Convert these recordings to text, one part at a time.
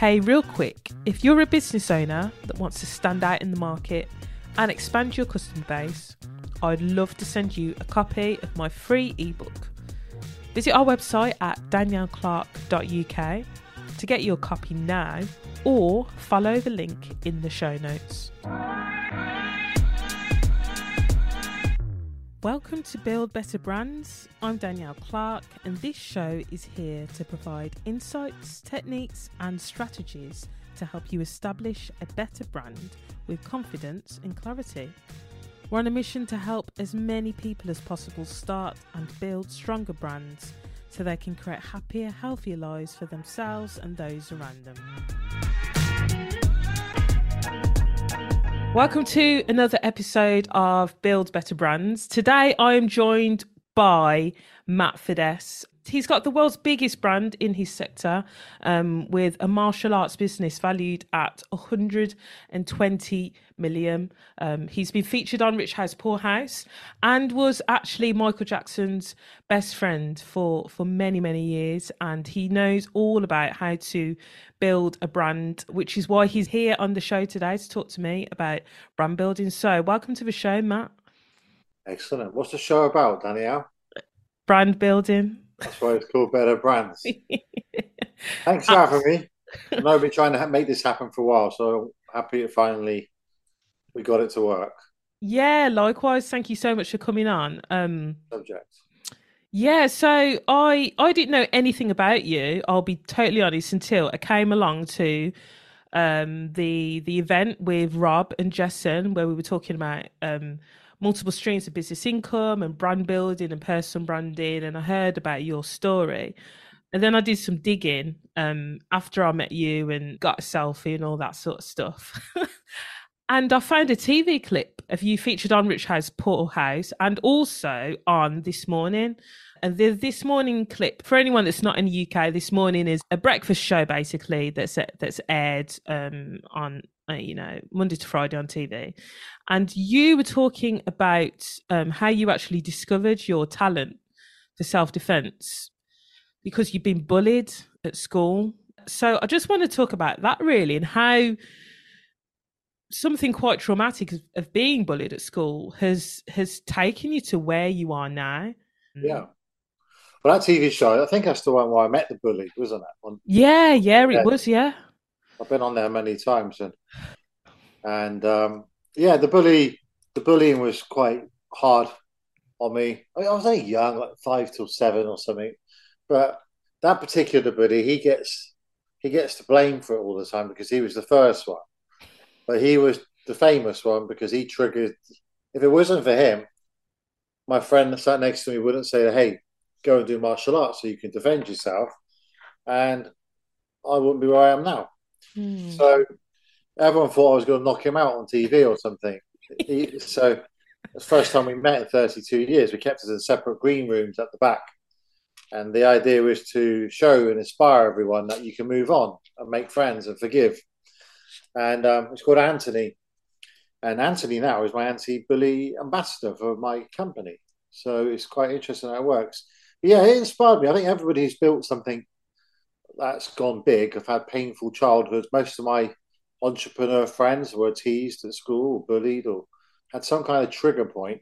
Hey, real quick, if you're a business owner that wants to stand out in the market and expand your customer base, I'd love to send you a copy of my free ebook. Visit our website at danielleclarke.uk to get your copy now or follow the link in the show notes. Welcome to Build Better Brands. I'm Danielle Clarke, and this show is here to provide insights, techniques, and strategies to help you establish a better brand with confidence and clarity. We're on a mission to help as many people as possible start and build stronger brands so they can create happier, healthier lives for themselves and those around them. Welcome to another episode of Build Better Brands. Today I am joined by Matt Fiddes. He's got the world's biggest brand in his sector um, with a martial arts business valued at 120 million. Um, he's been featured on Rich House Poor House and was actually Michael Jackson's best friend for, for many, many years. And he knows all about how to build a brand, which is why he's here on the show today to talk to me about brand building. So, welcome to the show, Matt. Excellent. What's the show about, Danielle? Brand building. That's why it's called Better Brands. Thanks for having me. I know I've been trying to make this happen for a while, so happy to finally we got it to work. Yeah, likewise. Thank you so much for coming on. Um, Subject. Yeah, so I I didn't know anything about you. I'll be totally honest until I came along to um the the event with Rob and Jessen where we were talking about um multiple streams of business income and brand building and personal branding and I heard about your story. And then I did some digging um after I met you and got a selfie and all that sort of stuff. and I found a TV clip of you featured on Rich House Poor House and also on This Morning. And the This Morning clip, for anyone that's not in the UK, This Morning is a breakfast show basically that's that's aired um, on you know Monday to Friday on TV. And you were talking about um, how you actually discovered your talent for self defense because you've been bullied at school. So I just want to talk about that really and how something quite traumatic of, of being bullied at school has has taken you to where you are now. Yeah. Well, that TV show, I think that's the one where I met the bully, wasn't it? On, yeah, yeah, it was. Yeah, I've been on there many times, and and um, yeah, the bully, the bullying was quite hard on me. I, I was only young, like five till seven or something, but that particular bully, he gets he gets to blame for it all the time because he was the first one, but he was the famous one because he triggered. If it wasn't for him, my friend that sat next to me wouldn't say, "Hey, go and do martial arts so you can defend yourself," and I wouldn't be where I am now. Mm. So everyone thought I was going to knock him out on TV or something. he, so the first time we met in 32 years, we kept us in separate green rooms at the back. And the idea was to show and inspire everyone that you can move on and make friends and forgive. And um, it's called Anthony. And Anthony now is my anti bully ambassador for my company. So it's quite interesting how it works. But yeah, it inspired me. I think everybody's built something that's gone big I've had painful childhoods. Most of my entrepreneur friends were teased at school or bullied or had some kind of trigger point.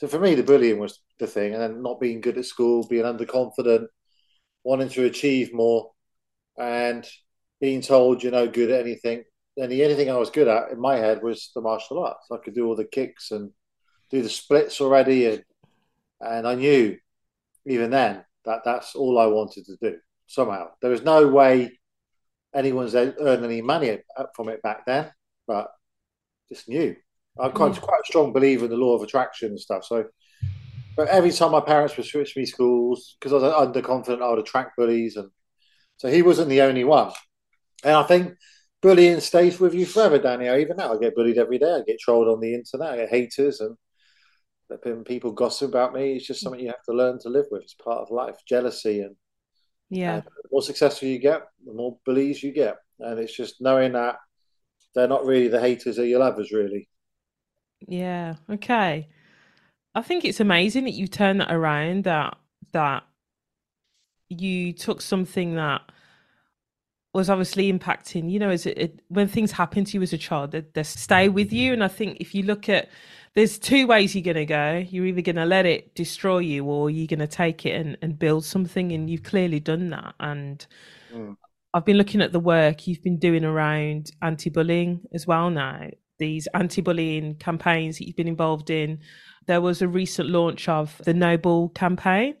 So for me, the bullying was the thing, and then not being good at school, being underconfident, wanting to achieve more, and being told you're no good at anything. And the only thing I was good at in my head was the martial arts. I could do all the kicks and do the splits already, and and I knew even then that that's all I wanted to do. Somehow there was no way anyone's earned any money from it back then, but just knew. I'm quite, mm. quite a strong believer in the law of attraction and stuff. So, but every time my parents would switch me schools because I was underconfident, I would attract bullies, and so he wasn't the only one. And I think bullying stays with you forever, Daniel. Even now, I get bullied every day. I get trolled on the internet. I get haters, and people gossip about me. It's just something you have to learn to live with. It's part of life. Jealousy and yeah. And the more successful you get, the more bullies you get. And it's just knowing that they're not really the haters, they're your lovers, really. Yeah. Okay. I think it's amazing that you turn that around, that that you took something that was obviously impacting. You know, as it, it, when things happen to you as a child, they, they stay with you. And I think if you look at there's two ways you're going to go. You're either going to let it destroy you or you're going to take it and, and build something. And you've clearly done that. And mm. I've been looking at the work you've been doing around anti bullying as well now, these anti bullying campaigns that you've been involved in. There was a recent launch of the Noble campaign.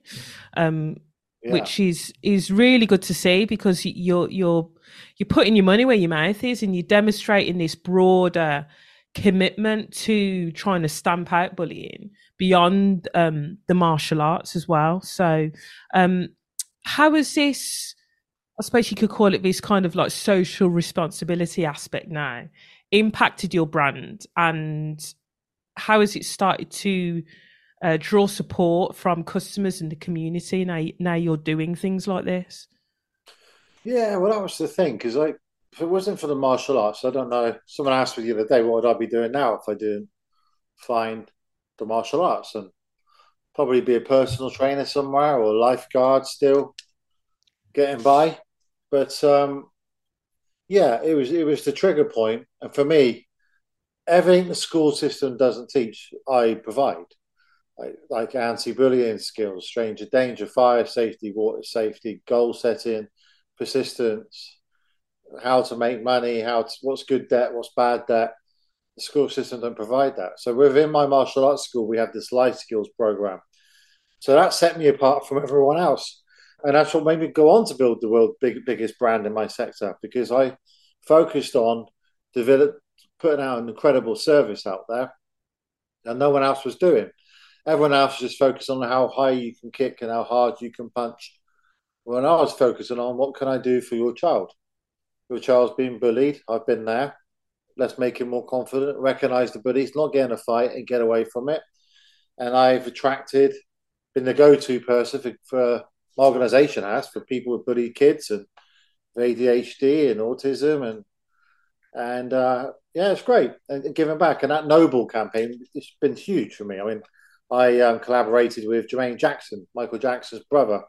Um, yeah. which is is really good to see because you're you're you're putting your money where your mouth is and you're demonstrating this broader commitment to trying to stamp out bullying beyond um, the martial arts as well. So, um, how is this? I suppose you could call it this kind of like social responsibility aspect now impacted your brand, and how has it started to uh, draw support from customers and the community now? Now you're doing things like this. Yeah, well, that was the thing because like if it wasn't for the martial arts, I don't know. Someone asked me the other day, what would I be doing now if I didn't find the martial arts? And probably be a personal trainer somewhere or lifeguard still getting by. But um, yeah, it was it was the trigger point, and for me, everything the school system doesn't teach, I provide. Like, like anti-bullying skills, stranger danger, fire safety, water safety, goal setting, persistence, how to make money, how to, what's good debt, what's bad debt. The school system don't provide that. So within my martial arts school, we have this life skills program. So that set me apart from everyone else, and that's what made me go on to build the world's big, biggest brand in my sector because I focused on develop, putting out an incredible service out there, and no one else was doing. Everyone else was just focused on how high you can kick and how hard you can punch. When I was focusing on what can I do for your child, your child's being bullied. I've been there. Let's make him more confident, recognize the bullies, not get in a fight and get away from it. And I've attracted, been the go to person for, for my organization has for people with bullied kids and ADHD and autism and and uh, yeah, it's great and giving back. And that Noble campaign, it's been huge for me. I mean, I um, collaborated with Jermaine Jackson, Michael Jackson's brother,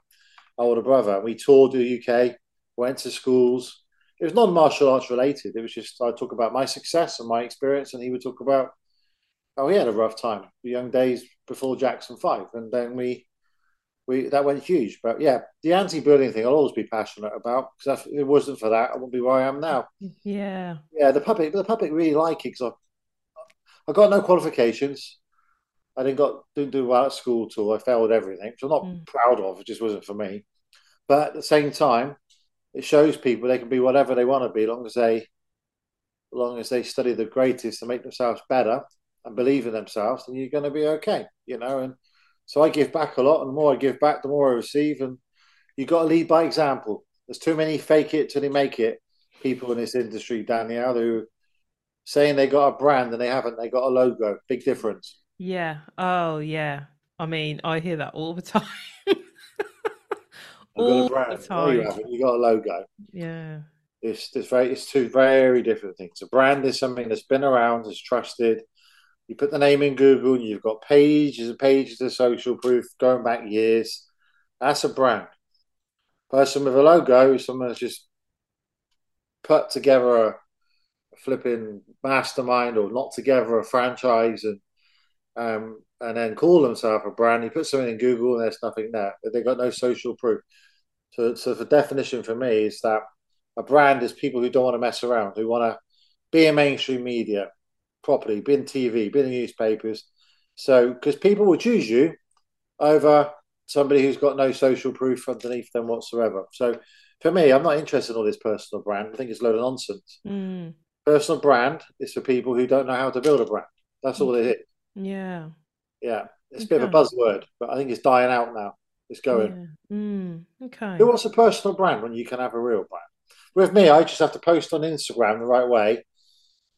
older brother. We toured the UK, went to schools, it was non-martial arts related. It was just I talk about my success and my experience, and he would talk about oh he had a rough time, the young days before Jackson Five, and then we we that went huge. But yeah, the anti-bullying thing I'll always be passionate about because if it wasn't for that, I wouldn't be where I am now. Yeah, yeah. The public, the public really like it because I I got no qualifications. I didn't got didn't do well at school till I failed everything, which I'm not mm. proud of. It just wasn't for me. But at the same time, it shows people they can be whatever they want to be, long as they, long as they study the greatest to make themselves better and believe in themselves, then you're going to be okay, you know. And so I give back a lot, and the more I give back, the more I receive. And you've got to lead by example. There's too many fake it till they make it people in this industry, Danielle, who saying they got a brand and they haven't. They got a logo. Big difference. Yeah. Oh, yeah. I mean, I hear that all the time. I've got a brand. No, you haven't. You got a logo. Yeah. It's, it's very it's two very different things. A brand is something that's been around, is trusted. You put the name in Google, and you've got pages and pages of social proof going back years. That's a brand. Person with a logo is someone that's just put together a, flipping mastermind or not together a franchise and um, and then call themselves a brand. You put something in Google and there's nothing there. They've got no social proof. So, so the definition for me is that a brand is people who don't want to mess around, who want to be in mainstream media properly, be in TV, be in newspapers. So, because people will choose you over somebody who's got no social proof underneath them whatsoever. So, for me, I'm not interested in all this personal brand. I think it's a load of nonsense. Mm. Personal brand is for people who don't know how to build a brand. That's all it is. Yeah. Yeah, it's a bit of a buzzword, but I think it's dying out now. It's going. Yeah. Mm, okay. Who wants a personal brand when you can have a real brand? With me, I just have to post on Instagram the right way,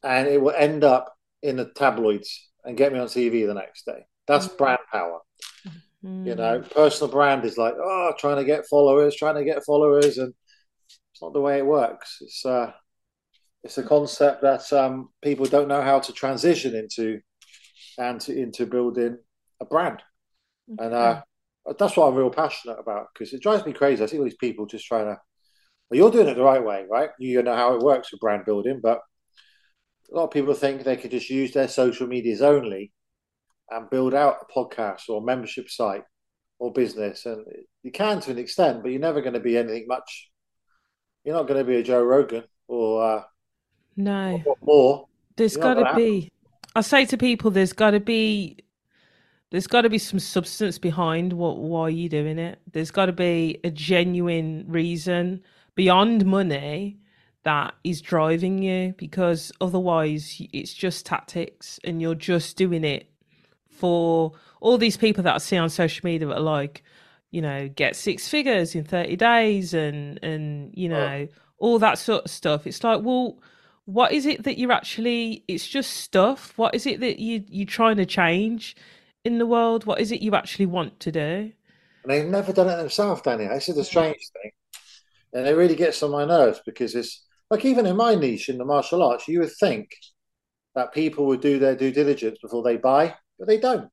and it will end up in the tabloids and get me on TV the next day. That's mm. brand power. Mm. You know, personal brand is like, oh, trying to get followers, trying to get followers, and it's not the way it works. It's uh, it's a concept that um, people don't know how to transition into and to, into building a brand. Okay. And uh, that's what I'm real passionate about because it drives me crazy. I see all these people just trying to Well, you're doing it the right way, right? You know how it works with brand building, but a lot of people think they can just use their social medias only and build out a podcast or a membership site or business. And you can to an extent, but you're never going to be anything much. You're not going to be a Joe Rogan or uh, no or more. There's got to be. I say to people, there's got to be. There's got to be some substance behind what why you're doing it. There's got to be a genuine reason beyond money that is driving you because otherwise it's just tactics and you're just doing it for all these people that I see on social media that are like, you know, get six figures in 30 days and and you know, oh. all that sort of stuff. It's like, well, what is it that you're actually it's just stuff. What is it that you you're trying to change in the world? What is it you actually want to do? And they've never done it themselves, Danny. This is the strange thing. And it really gets on my nerves because it's like even in my niche in the martial arts, you would think that people would do their due diligence before they buy, but they don't.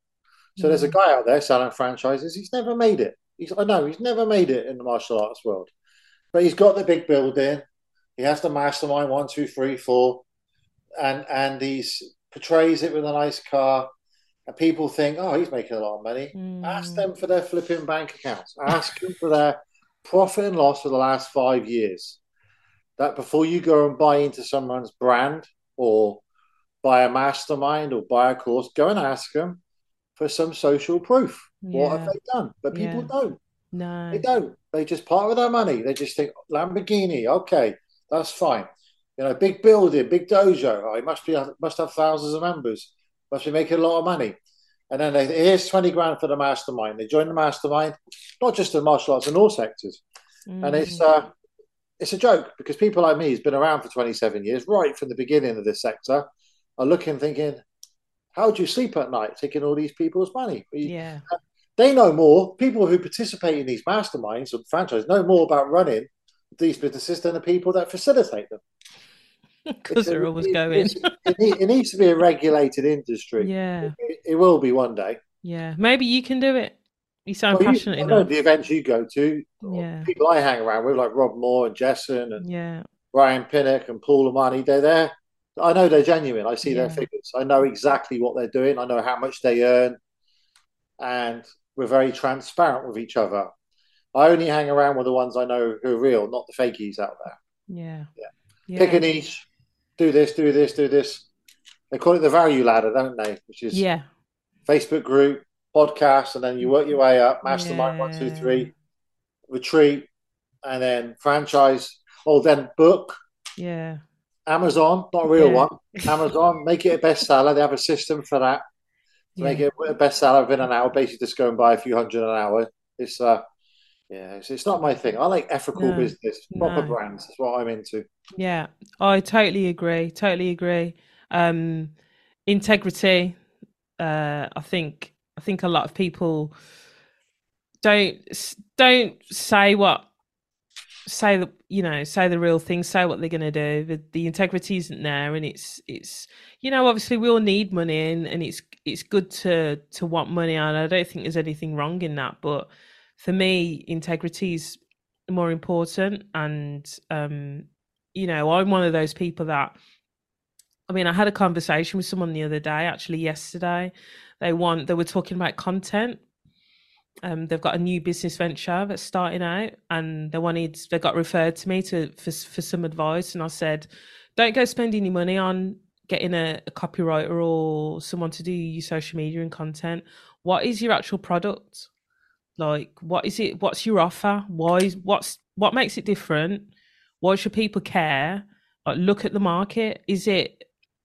So mm. there's a mm. guy out there selling franchises. He's never made it. He's I know he's never made it in the martial arts world, but he's got the big building. He has the mastermind one, two, three, four, and and he's portrays it with a nice car. And people think, oh, he's making a lot of money. Mm. Ask them for their flipping bank accounts. Ask them for their profit and loss for the last five years that before you go and buy into someone's brand or buy a mastermind or buy a course, go and ask them for some social proof. Yeah. What have they done? But people yeah. don't. No, they don't. They just part with their money. They just think Lamborghini. Okay, that's fine. You know, big building, big dojo. Oh, must be must have thousands of members. Must be making a lot of money. And then they, here's twenty grand for the mastermind. They join the mastermind, not just in martial arts in all sectors. Mm. And it's uh, it's a joke because people like me who's been around for 27 years, right from the beginning of this sector, are looking thinking, how do you sleep at night taking all these people's money? Yeah. They know more. People who participate in these masterminds and franchise know more about running these businesses than the people that facilitate them. Because they're always it, going. It, it, needs to be a regulated industry. Yeah. It, it, will be one day. Yeah. Maybe you can do it. You sound well, passionate you, enough. the events you go to, yeah. people I hang around with, like Rob Moore and Jessen and yeah. Ryan Pinnock and Paul Amani, they're there. I know they're genuine. I see yeah. their figures. I know exactly what they're doing. I know how much they earn. And we're very transparent with each other. I only hang around with the ones I know who are real, not the fakies out there. Yeah. Yeah. yeah. Pick a niche, do this, do this, do this. They call it the value ladder, don't they? Which is yeah. Facebook group, podcast, and then you work your way up. Mastermind yeah. one, two, three, retreat, and then franchise. Oh, then book. Yeah. Amazon, not a real yeah. one. Amazon, make it a bestseller. They have a system for that. Yeah. make it a bestseller within an hour. Basically, just go and buy a few hundred an hour. It's uh, yeah, it's, it's not my thing. I like ethical no, business, proper no. brands. That's what I'm into. Yeah, I totally agree. Totally agree. Um, integrity. Uh, I think I think a lot of people don't don't say what say the you know say the real thing say what they're going to do the, the integrity isn't there and it's it's you know obviously we all need money and, and it's it's good to to want money and i don't think there's anything wrong in that but for me integrity is more important and um you know i'm one of those people that i mean i had a conversation with someone the other day actually yesterday they want they were talking about content. Um, they've got a new business venture that's starting out, and they wanted they got referred to me to for for some advice, and I said, don't go spend any money on getting a, a copywriter or someone to do your social media and content. What is your actual product? Like, what is it? What's your offer? Why? Is, what's what makes it different? Why should people care? Like, look at the market. Is it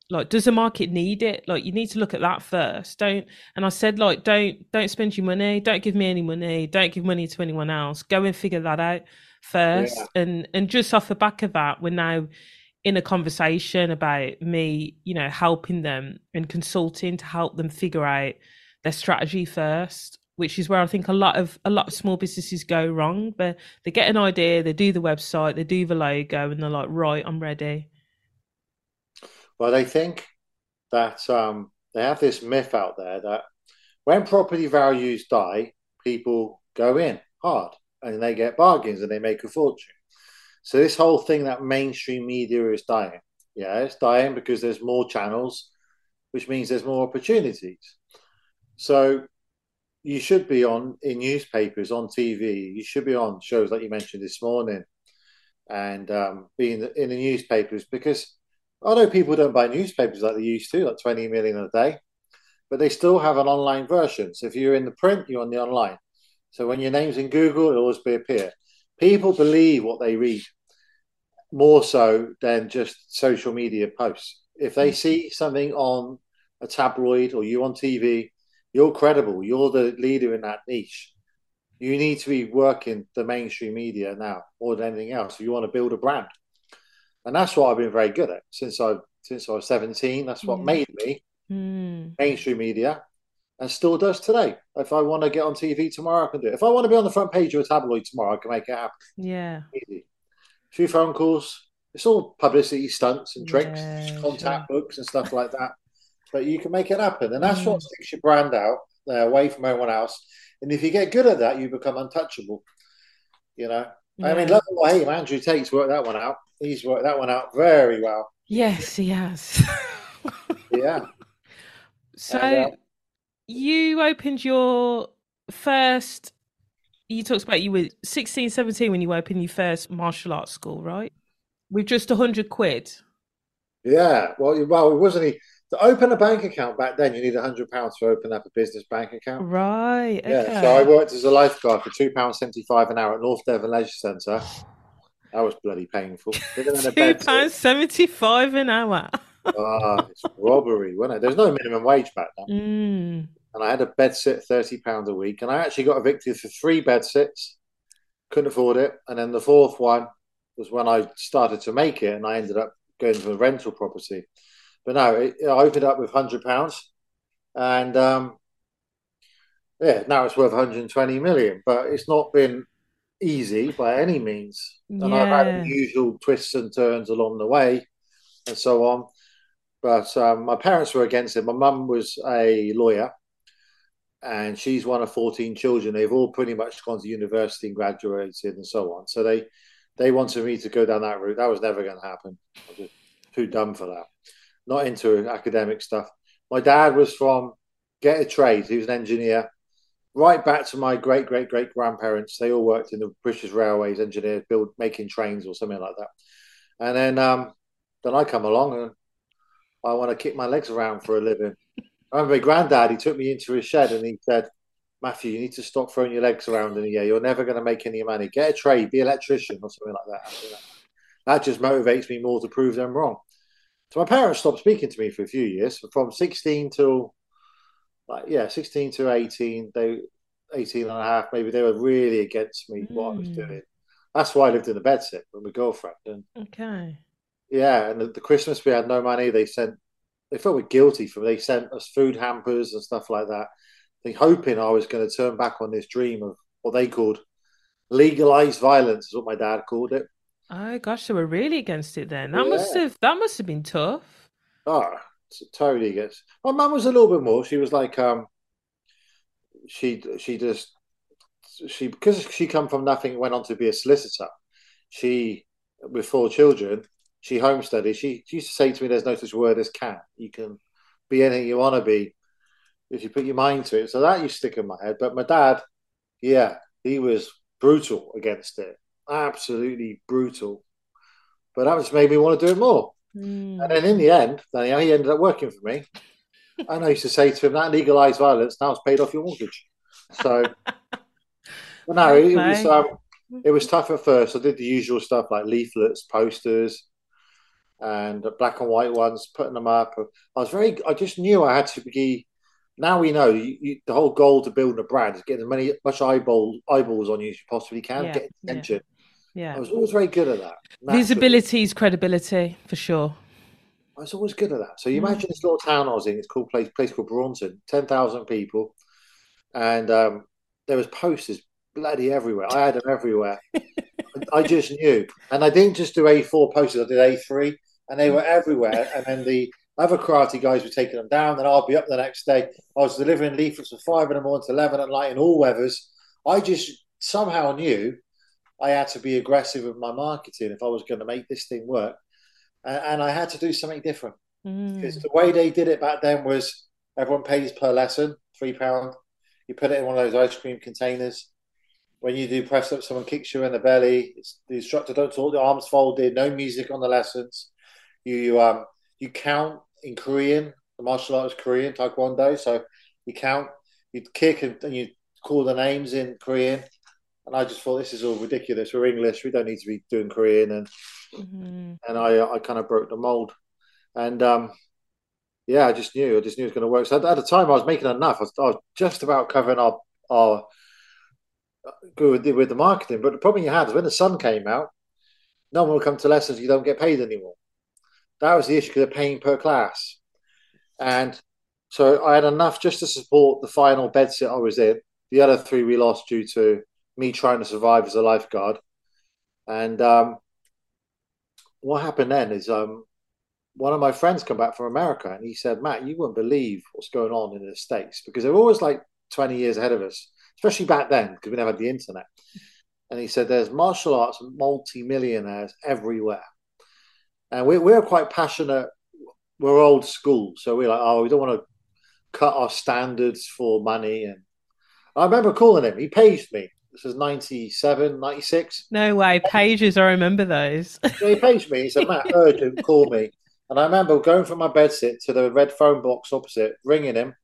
like does the market need it like you need to look at that first don't and i said like don't don't spend your money don't give me any money don't give money to anyone else go and figure that out first yeah. and and just off the back of that we're now in a conversation about me you know helping them and consulting to help them figure out their strategy first which is where i think a lot of a lot of small businesses go wrong but they get an idea they do the website they do the logo and they're like right i'm ready Well, they think that um, they have this myth out there that when property values die, people go in hard and they get bargains and they make a fortune. So this whole thing that mainstream media is dying. Yeah, it's dying because there's more channels, which means there's more opportunities. So you should be on in newspapers, on TV. You should be on shows like you mentioned this morning, and um, be in the, in the newspapers because I know people don't buy newspapers like they used to, like 20 million a day, but they still have an online version. So if you're in the print, you're on the online. So when your name's in Google, it'll always be appear. People believe what they read more so than just social media posts. If they see something on a tabloid or you on TV, you're credible. You're the leader in that niche. You need to be working the mainstream media now more than anything else if you want to build a brand. And that's what I've been very good at since I since I was 17. That's what yeah. made me mm. mainstream media and still does today. If I want to get on TV tomorrow, I can do it. If I want to be on the front page of a tabloid tomorrow, I can make it happen. Yeah. Easy. A few phone calls. It's all publicity stunts and tricks, yeah, contact sure. books and stuff like that. But you can make it happen. And that's mm. what sticks your brand out uh, away from everyone else. And if you get good at that, you become untouchable. You know? Yeah. I mean, or hate him, Andrew Tate's worked that one out. He's worked that one out very well. Yes, he has. yeah. So and, uh, you opened your first you talked about you were 16 17 when you opened your first martial arts school right with just 100 quid yeah well well it wasn't to open a bank account back then you need a 100 pounds to open up a business bank account right okay. yeah so i worked as a lifeguard for two pounds 75 an hour at north devon leisure centre that was bloody painful two pounds 75 an hour ah, it's robbery, wasn't it? There's no minimum wage back then. Mm and I had a bed sit thirty pounds a week, and I actually got evicted for three bed sits. Couldn't afford it, and then the fourth one was when I started to make it, and I ended up going for a rental property. But no, it, I opened up with hundred pounds, and um, yeah, now it's worth 120 million. But it's not been easy by any means, and yeah. I've had usual twists and turns along the way, and so on. But um, my parents were against it. My mum was a lawyer, and she's one of 14 children. They've all pretty much gone to university and graduated and so on. So they they wanted me to go down that route. That was never going to happen. I was just too dumb for that. Not into academic stuff. My dad was from get a trade. He was an engineer. Right back to my great great great grandparents. They all worked in the British Railways, engineers, build making trains or something like that. And then um, then I come along and I want to kick my legs around for a living. I remember my granddad, he took me into his shed and he said, Matthew, you need to stop throwing your legs around in the air. You're never going to make any money. Get a trade, be an electrician or something like that. That just motivates me more to prove them wrong. So my parents stopped speaking to me for a few years, from 16 till, like, yeah, 16 to 18, they, 18 and a half, maybe they were really against me, mm. what I was hmm. doing. That's why I lived in a bedsit with my girlfriend. And okay. Yeah, and the, the Christmas we had no money. They sent they felt guilty for Me. they sent us food hampers and stuff like that. They hoping I was going to turn back on this dream of what they called legalized violence, is what my dad called it. Oh gosh, they were really against it then. That yeah. must have that must have been tough. Oh, totally against. My mum was a little bit more. She was like, um, she she just she because she come from nothing, went on to be a solicitor. She with four children, she home studied. She, she used to say to me, "There's no such word as can. You can be anything you want to be if you put your mind to it." So that used to stick in my head. But my dad, yeah, he was brutal against it, absolutely brutal. But that just made me want to do it more. Mm. And then in the end, Danielle, he ended up working for me. and I used to say to him, "That legalized violence now it's paid off your mortgage." So, but no, okay. it was um, it was tough at first. I did the usual stuff like leaflets, posters, and black and white ones, putting them up. I was very, I just knew I had to be. Now we know you, you, the whole goal to building a brand is getting as many much eyeball eyeballs on you as you possibly can, yeah, get attention. Yeah. Yeah. I was always very good at that. Visibility is credibility for sure. I was always good at that. So you mm. imagine this little town I was in. It's called place place called Braunton, ten thousand people, and um, there was posters bloody everywhere. I had them everywhere. I just knew, and I didn't just do A4 posters. I did A3 and they were everywhere. And then the other karate guys were taking them down. Then I'll be up the next day. I was delivering leaflets from five in the morning to eleven at night in all weathers. I just somehow knew I had to be aggressive with my marketing if I was going to make this thing work, and, and I had to do something different Mm. because the way they did it back then was everyone pays per lesson, three pound. You put it in one of those ice cream containers. When you do press up, someone kicks you in the belly. It's, the instructor don't talk, the arms folded, no music on the lessons. You um you count in Korean. The martial art is Korean Taekwondo, so you count, you kick, and, and you call the names in Korean. And I just thought this is all ridiculous. We're English. We don't need to be doing Korean. And Mhm. and I I kind of broke the mold. And um, yeah, I just knew I just knew it was going to work. So at, at the time, I was making enough. I was, I was just about covering our our good with the, with the marketing. But the problem you had is when the sun came out, no one will come to lessons. You don't get paid anymore. That was the issue because they're paying per class, and so I had enough just to support the final bed sit I was in. The other three we lost due to me trying to survive as a lifeguard. And um, what happened then is um, one of my friends come back from America and he said, Matt, you wouldn't believe what's going on in the States because they're always like 20 years ahead of us, especially back then because we never had the internet. And he said, there's martial arts multi-millionaires everywhere. And we, we're quite passionate. We're old school. So we're like, oh, we don't want to cut our standards for money. And I remember calling him. He pays me. This was 97, 96. No way, pages. I remember those. So he pays me. He said, Matt, urgent, call me. And I remember going from my bed bedsit to the red phone box opposite, ringing him.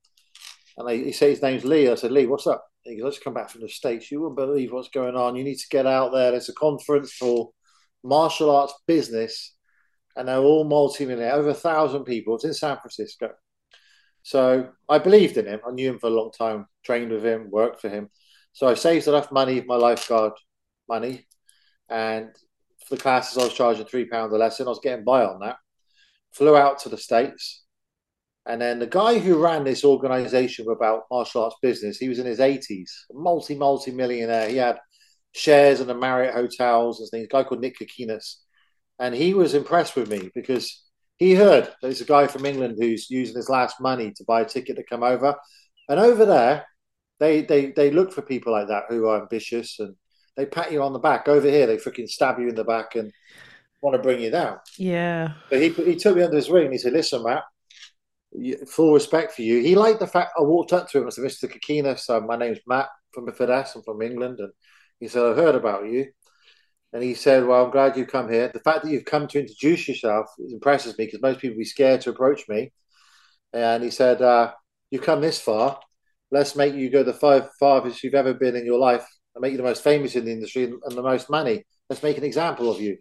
And I, he said his name's Lee. I said, Lee, what's up? He goes, I just come back from the States. You wouldn't believe what's going on. You need to get out there. There's a conference for martial arts business. And they're all multi-millionaire, over a thousand people. It's in San Francisco. So I believed in him. I knew him for a long time, trained with him, worked for him. So I saved enough money, my lifeguard money, and for the classes I was charging three pounds a lesson. I was getting by on that. Flew out to the states, and then the guy who ran this organization about martial arts business, he was in his eighties, multi multi millionaire. He had shares in the Marriott hotels and things. A guy called Nick Cokinos, and he was impressed with me because he heard there's a guy from England who's using his last money to buy a ticket to come over, and over there they they they look for people like that who are ambitious and they pat you on the back. Over here, they freaking stab you in the back and want to bring you down. yeah. But he he took me under his wing. And he said, "Listen, Matt, full respect for you." He liked the fact I walked up to him and said, "Mr. Cokinos, my name's Matt from Fiddes. I'm from England." And he said, "I heard about you." And he said, "Well, I'm glad you've come here. The fact that you've come to introduce yourself impresses me because most people be scared to approach me." And he said, uh, "You've come this far. Let's make you go the five farthest you've ever been in your life and make you the most famous in the industry and, and the most money. Let's make an example of you."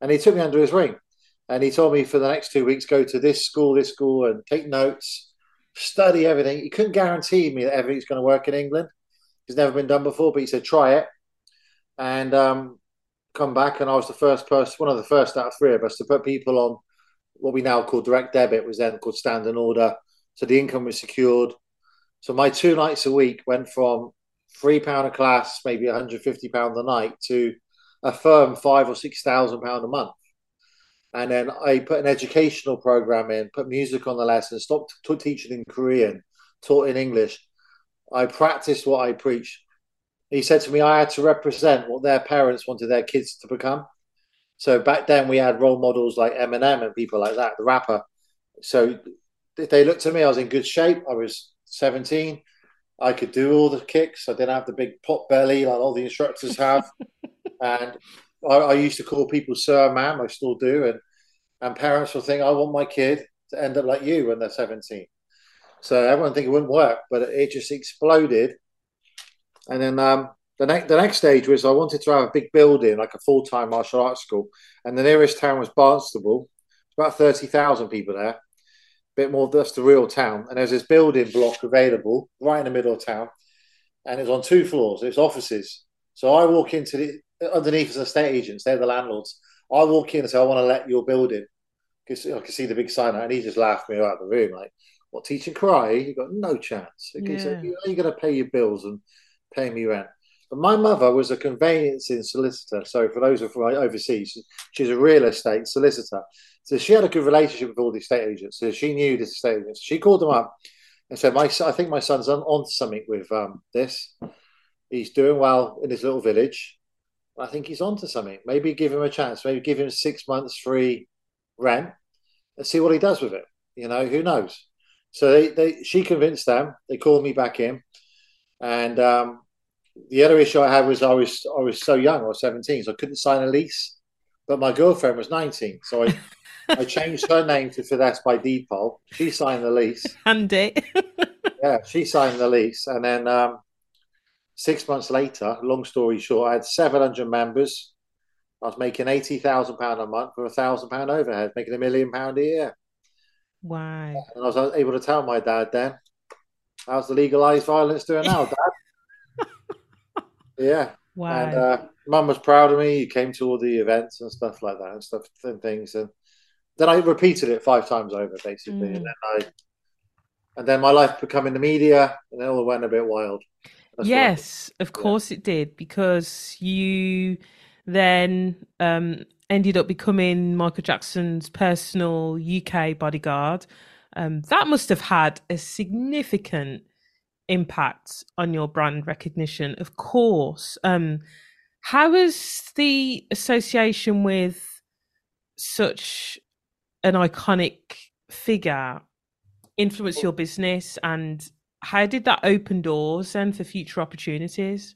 And he took me under his wing. And he told me for the next two weeks, go to this school, this school, and take notes, study everything. He couldn't guarantee me that everything's going to work in England. It's never been done before, but he said, try it. And um, come back. And I was the first person, one of the first out of three of us to put people on what we now call direct debit, was then called standing order. So the income was secured. So my two nights a week went from £3 a class, maybe £150 a night, to a firm five or six thousand pound a month. And then I put an educational program in, put music on the lesson, stopped t- teaching in Korean, taught in English. I practiced what I preach. He said to me, I had to represent what their parents wanted their kids to become. So back then we had role models like Eminem and people like that, the rapper. So if they looked at me, I was in good shape. I was 17. I could do all the kicks. I didn't have the big pot belly like all the instructors have. and I, I, used to call people sir, ma'am. I still do. And and parents will think, I want my kid to end up like you when they're 17. So everyone think it wouldn't work, but it just exploded. And then um, the next the next stage was I wanted to have a big building, like a full time martial arts school, and the nearest town was Barnstaple. About thirty thousand people there, bit more. That's the real town. And there's this building block available right in the middle of town, and it's on two floors. It's offices. So I walk into the underneath as estate agents. They're the landlords. I walk in and say, I want to let your building. Because I can see the big sign, out, and he just laughed me out of the room, like, "What teaching cry You got no chance." Okay, so Yeah. you're going to pay your bills and pay me rent. But my mother was a conveyancing solicitor. So for those who are from overseas, she's a real estate solicitor. So she had a good relationship with all the estate agents. So she knew this estate agents. She called them up and said, "My, I think my son's on, on something with um, this. He's doing well in his little village." I think he's on to something. Maybe give him a chance. Maybe give him six months free rent and see what he does with it. You know, who knows? So they, they she convinced them. They called me back in, and um, the other issue I had was I was I was so young. I was seventeen, so I couldn't sign a lease. But my girlfriend was nineteen, so I I changed her name to Fiddes by deed poll. She signed the lease. Handy. yeah, she signed the lease, and then um, six months later, long story short, I had seven hundred members. I was making eighty thousand pound a month with a thousand pound overhead, making a million pound a year. Wow! And I was able to tell my dad then, "How's the legalized violence doing now, Dad?" yeah. Wow. And uh, Mum was proud of me. He came to all the events and stuff like that, and stuff and things, and then I repeated it five times over, basically, mm. and then I, and then my life becoming the media, and it all went a bit wild. That's yes, of course yeah. it did, because you then um, ended up becoming Michael Jackson's personal UK bodyguard. Um, that must have had a significant impact on your brand recognition, of course. Um, how has the association with such an iconic figure influence your business and how did that open doors then for future opportunities?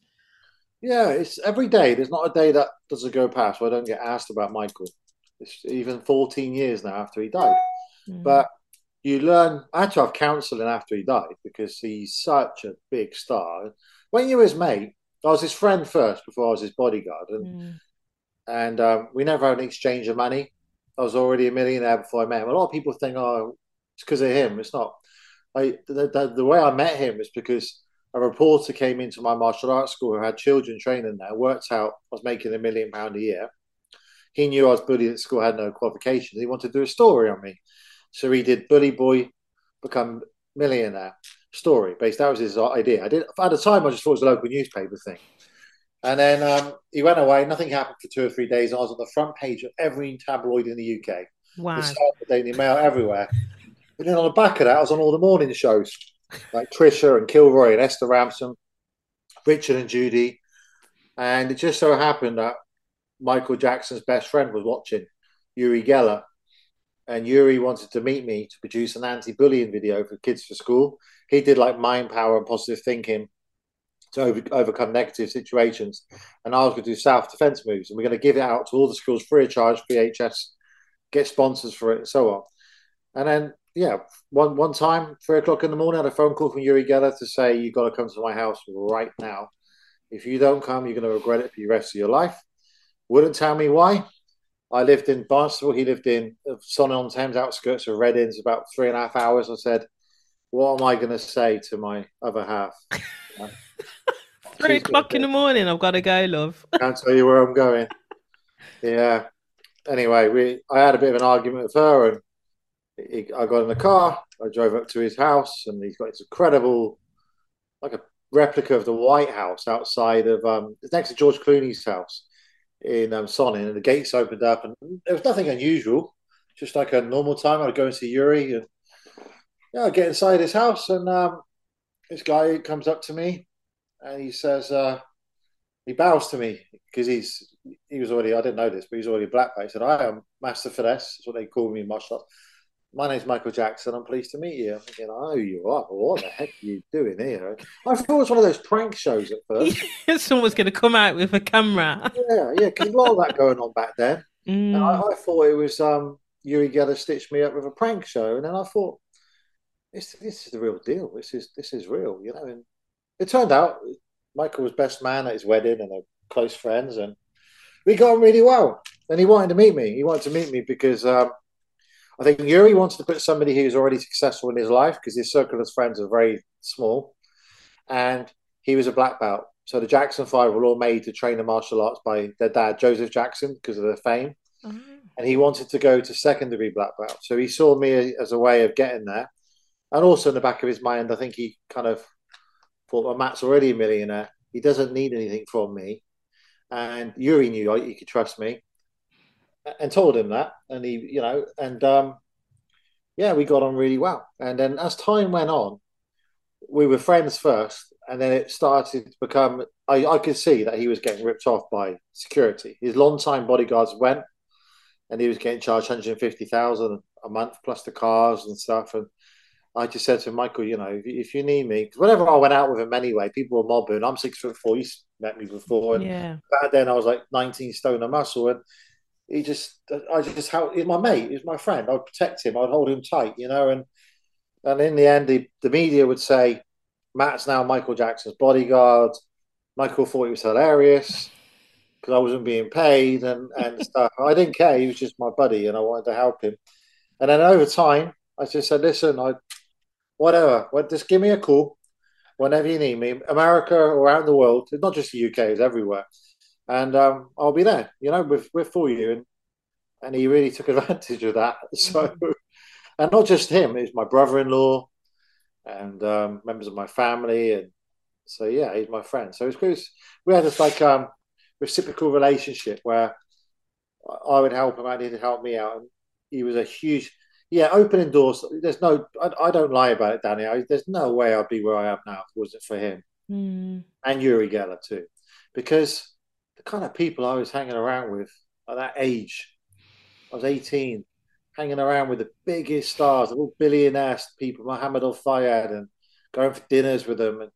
Yeah, it's every day. There's not a day that doesn't go past where I don't get asked about Michael. It's even 14 years now after he died. Mm. But you learn. I had to have counselling after he died because he's such a big star. When you were his mate, I was his friend first before I was his bodyguard, and mm. and um, we never had an exchange of money. I was already a millionaire before I met him. A lot of people think, oh, it's because of him. It's not. I the, the, the, way I met him is because a reporter came into my martial arts school who had children training there. Worked out I was making a million pound a year. He knew I was bullied at school, had no qualifications. He wanted to do a story on me, so he did Bully Boy become millionaire story based. That was his idea. I did at the time. I just thought it was a local newspaper thing. And then um, he went away. Nothing happened for two or three days. I was on the front page of every tabloid in the UK. Wow. The Daily Mail everywhere. And then on the back of that, I was on all the morning shows like Trisha and Kilroy and Esther Rantzen, Richard and Judy. And it just so happened that Michael Jackson's best friend was watching, Uri Geller. And Uri wanted to meet me to produce an anti bullying video for Kids for School. He did like mind power and positive thinking to over, overcome negative situations. And I was going to do self defense moves, and we're going to give it out to all the schools free of charge, VHS, get sponsors for it, and so on. And then, yeah, one one time, three o'clock in the morning, I had a phone call from Uri Geller to say, You've got to come to my house right now. If you don't come, you're going to regret it for the rest of your life. Wouldn't tell me why. I lived in Barnstaple. He lived in uh, Sonning on Thames, outskirts of Reading. It's about three and a half hours. I said, What am I going to say to my other half? Three o'clock in the morning. I've got to go, love. Can't tell you where I'm going. Yeah. Anyway, we I had a bit of an argument with her, and he, I got in the car. I drove up to his house, and he's got this incredible, like a replica of the White House outside of um, it's next to George Clooney's house in um, Sonning, and the gates opened up, and there was nothing unusual, just like a normal time. I'd go and see Uri, and yeah, I get inside his house, and um, this guy comes up to me and he says, uh, he bows to me because he's he was already I didn't know this, but he's already black belt. He said, "I am Master Fiddes." That's what they call me in martial arts. My name's Michael Jackson. I'm pleased to meet you. I'm thinking, oh, you are. What the heck are you doing here? I thought it was one of those prank shows at first. Someone's going to come out with a camera. yeah, yeah, because a lot of that going on back then. Mm. I, I, thought it was um, Uri Geller stitched me up with a prank show, and then I thought, this, this is the real deal. This is this is real, you know. And it turned out Michael was best man at his wedding and they're close friends, and we got on really well. And he wanted to meet me. He wanted to meet me because um, I think Uri wanted to put somebody who's already successful in his life because his circle of friends are very small, and he was a black belt. So the Jackson Five were all made to train the martial arts by their dad, Joseph Jackson, because of their fame. Mm-hmm. And he wanted to go to secondary black belt. So he saw me as a way of getting there. And also in the back of his mind, I think he kind of thought, well, Matt's already a millionaire. He doesn't need anything from me. And Uri knew he could trust me and told him that. And he, you know, and um, yeah, we got on really well. And then as time went on, we were friends first, and then it started to become. I, I could see that he was getting ripped off by security. His long-time bodyguards went, and he was getting charged 150,000 a month plus the cars and stuff. And I just said to Michael, you know, if, if you need me, whenever I went out with him anyway, people were mobbing. I'm six foot four. He's met me before, and Yeah. back then I was like 19 stone of muscle, and he just, I just how he's my mate, he's my friend. I'd protect him, I'd hold him tight, you know, and and in the end, the, the media would say Matt's now Michael Jackson's bodyguard. Michael thought he was hilarious because I wasn't being paid and, and stuff. I didn't care. He was just my buddy and I wanted to help him. And then over time, I just said, listen, I whatever, well, just give me a call whenever you need me. America or around the world, it's not just the UK, it's everywhere. And um, I'll be there, you know, we're for you. And, and he really took advantage of that. So, and not just him, it's my brother in law and um, members of my family. And so, yeah, he's my friend. So it's because we had this like um, reciprocal relationship where I would help him out, he'd help me out. And he was a huge, yeah, opening doors. There's no, I, I don't lie about it, Danny. I, there's no way I'd be where I am now if it wasn't for him Mm. and Uri Geller too, because the kind of people I was hanging around with at that age, I was 18, hanging around with the biggest stars, all billionaire people, Mohammed Al Fayed, and going for dinners with them. And,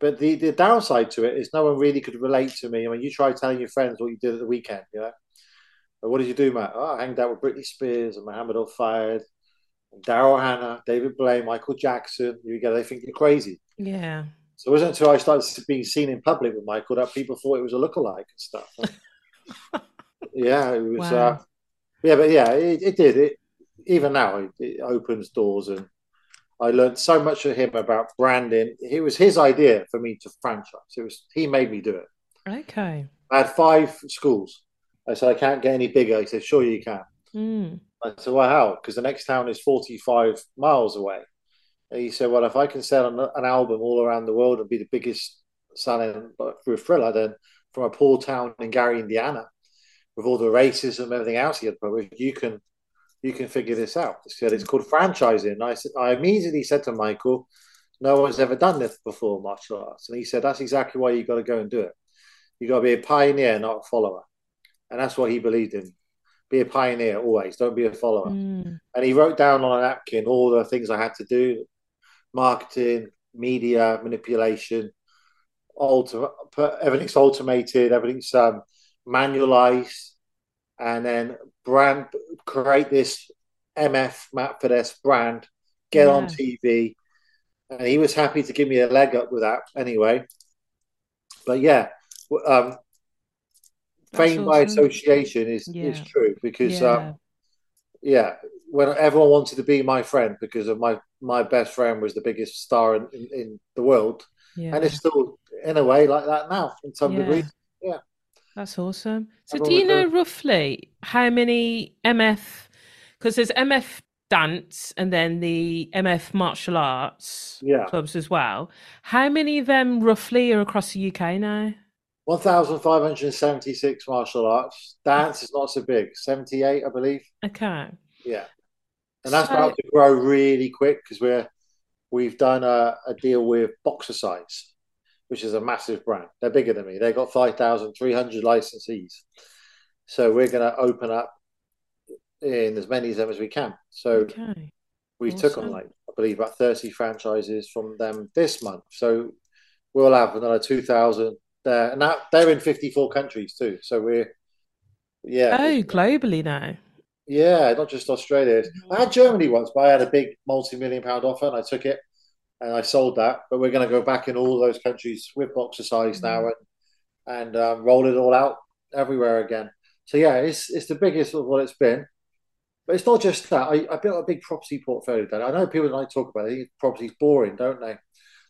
but the, the downside to it is no one really could relate to me. I mean, you try telling your friends what you did at the weekend, you know. What did you do, Matt? Oh, I hanged out with Britney Spears and Muhammad Al Fayed, Daryl Hannah, David Blaine, Michael Jackson. You get, they think you're crazy. Yeah. So it wasn't until I started being seen in public with Michael that people thought it was a lookalike and stuff. yeah, it was. Wow. Uh, yeah, but yeah, it, it did. It even now it, it opens doors, and I learned so much of him about branding. It was his idea for me to franchise. It was he made me do it. Okay. I had five schools. I said I can't get any bigger. He said, "Sure, you can." Mm. I said, "Well, how?" Because the next town is forty-five miles away. And he said, "Well, if I can sell an, an album all around the world and be the biggest selling through Thriller, then from a poor town in Gary, Indiana, with all the racism and everything else he had published, you can you can figure this out." He said, "It's called franchising." And I said, I immediately said to Michael, "No one's ever done this before, martial arts." And he said, "That's exactly why you've got to go and do it. You've got to be a pioneer, not a follower." And that's what he believed in. Be a pioneer always. Don't be a follower Mm. and he wrote down on a napkin all the things I had to do marketing, media, manipulation, ultimate, everything's automated, everything's um, manualized, and then brand create this MF Matt Fiddes brand, get on TV. And he was happy to give me a leg up with that anyway. But yeah, um, Fame by association is, is true because Yeah. um, yeah, when everyone wanted to be my friend because of my my best friend was the biggest star in, in, in the world, yeah. and it's still in a way like that now in some Yeah. degree. Yeah. That's awesome. So, Everyone do you know doing- roughly how many MF? Because there's MF dance and then the MF martial arts Yeah. clubs as well. How many of them roughly are across the UK now? 1,576 martial arts. Dance is not so big, 78, I believe. Okay. Yeah. And that's so, about to grow really quick because we're we've done a, a deal with Boxercise which is a massive brand. They're bigger than me. They've got 5,300 licensees. So we're going to open up in as many of them as we can. So okay. we awesome. took on like I believe about 30 franchises from them this month. So we'll have another 2,000 uh, and that, they're in 54 countries too. So we're, yeah. Oh, globally now. Yeah, not just Australia. I had Germany once, but I had a big multi-million pound offer, and I took it, and I sold that. But we're going to go back in all those countries with Boxercise now, mm. and and um, roll it all out everywhere again. So yeah, it's it's the biggest of what it's been. But it's not just that. I, I built a big property portfolio. Then I know people don't like talk about it. property's boring, don't they?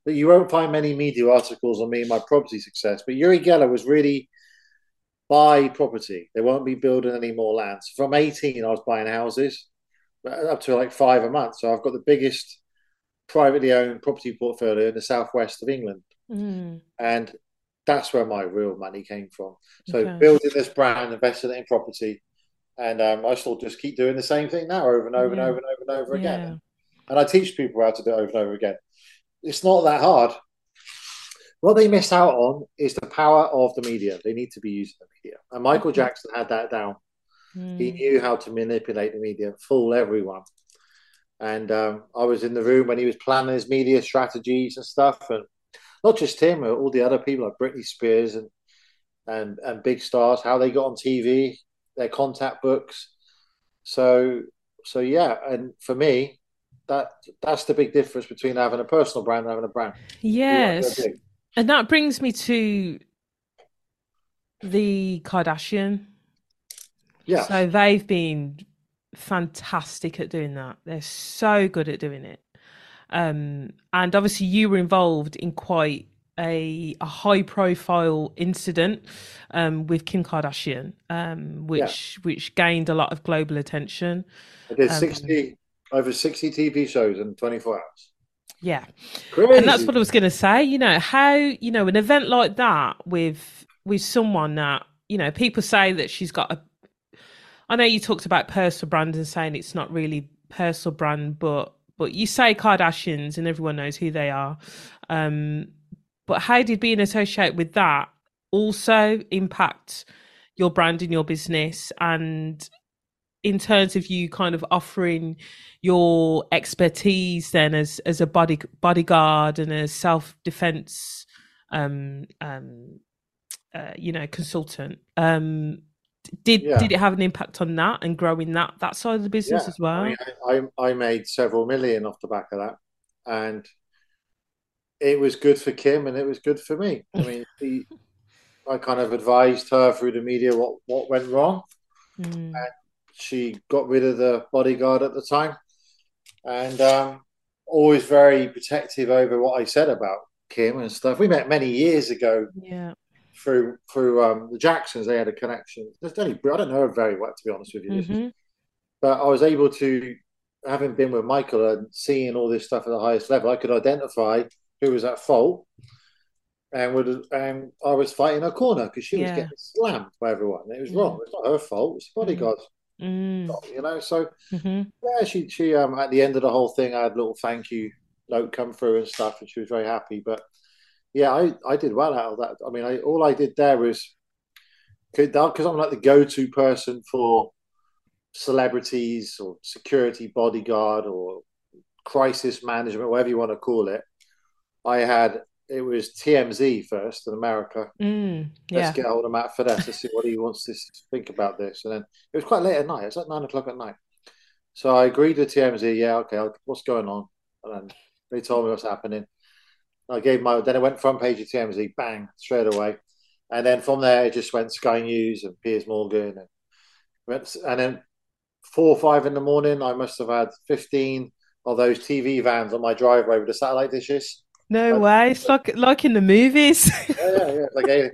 But you won't find many media articles on me and my property success. But Uri Geller was really buy property. They won't be building any more land. So from 18, I was buying houses up to like five a month. So I've got the biggest privately owned property portfolio in the southwest of England. Mm. And that's where my real money came from. So Okay. building this brand, investing it in property. And um, I still just keep doing the same thing now over and over Yeah. and over and over and over again. Yeah. And I teach people how to do it over and over again. It's not that hard. What they miss out on is the power of the media. They need to be using the media. And Michael Mm-hmm. Jackson had that down. Mm. He knew how to manipulate the media, fool everyone. And um, I was in the room when he was planning his media strategies and stuff, and not just him, but all the other people like Britney Spears and and and big stars, how they got on TV, their contact books. So so yeah, and for me, that that's the big difference between having a personal brand and having a brand. Yes. And that brings me to the Kardashian. Yeah, So they've been fantastic at doing that. They're so good at doing it. Um, and obviously, you were involved in quite a, a high profile incident um, with Kim Kardashian, um, which which gained a lot of global attention. I did um, sixty over sixty TV shows in twenty four hours. Yeah. Crazy. And that's what I was going to say. You know how you know an event like that with with someone that you know people say that she's got a. I know you talked about personal brand and saying it's not really personal brand, but but you say Kardashians and everyone knows who they are. Um, but how did being associated with that also impact your brand and your business and in terms of you kind of offering your expertise then as as a body bodyguard and a self defense um um uh, you know consultant um did Yeah. did it have an impact on that and growing that that side of the business Yeah, as well I, mean, I, I made several million off the back of that, and it was good for Kim and it was good for me. I mean, he, I kind of advised her through the media what what went wrong. Mm, She got rid of the bodyguard at the time, and um, always very protective over what I said about Kim and stuff. We met many years ago yeah through through um, the Jacksons. They had a connection. There's only I don't know her very well to be honest with you. hmm but I was able to, having been with Michael and seeing all this stuff at the highest level, I could identify who was at fault, and would and I was fighting her corner because she was getting slammed by everyone. It was Mm. wrong. It's not her fault. It's the bodyguard's mm, you know. So hmm yeah, she she um at the end of the whole thing, I had a little thank you note come through and stuff, and she was very happy. But yeah, I I did well out of that. I mean, I all I did there was because I'm like the go-to person for celebrities or security bodyguard or crisis management, whatever you want to call it. I had it was TMZ first in America. mm, Let's get hold of Matt Fiddes to see what he wants to think about this. And then it was quite late at night. It was like nine o'clock at night. So I agreed with TMZ. Yeah, okay. What's going on? And then they told me what's happening. I gave my. Then it went front page of TMZ. Bang, straight away. And then from there, it just went Sky News and Piers Morgan, and went, and then four or five in the morning, I must have had fifteen of those TV vans on my driveway with the satellite dishes. No way it's like like in the movies Yeah, yeah, yeah. Like,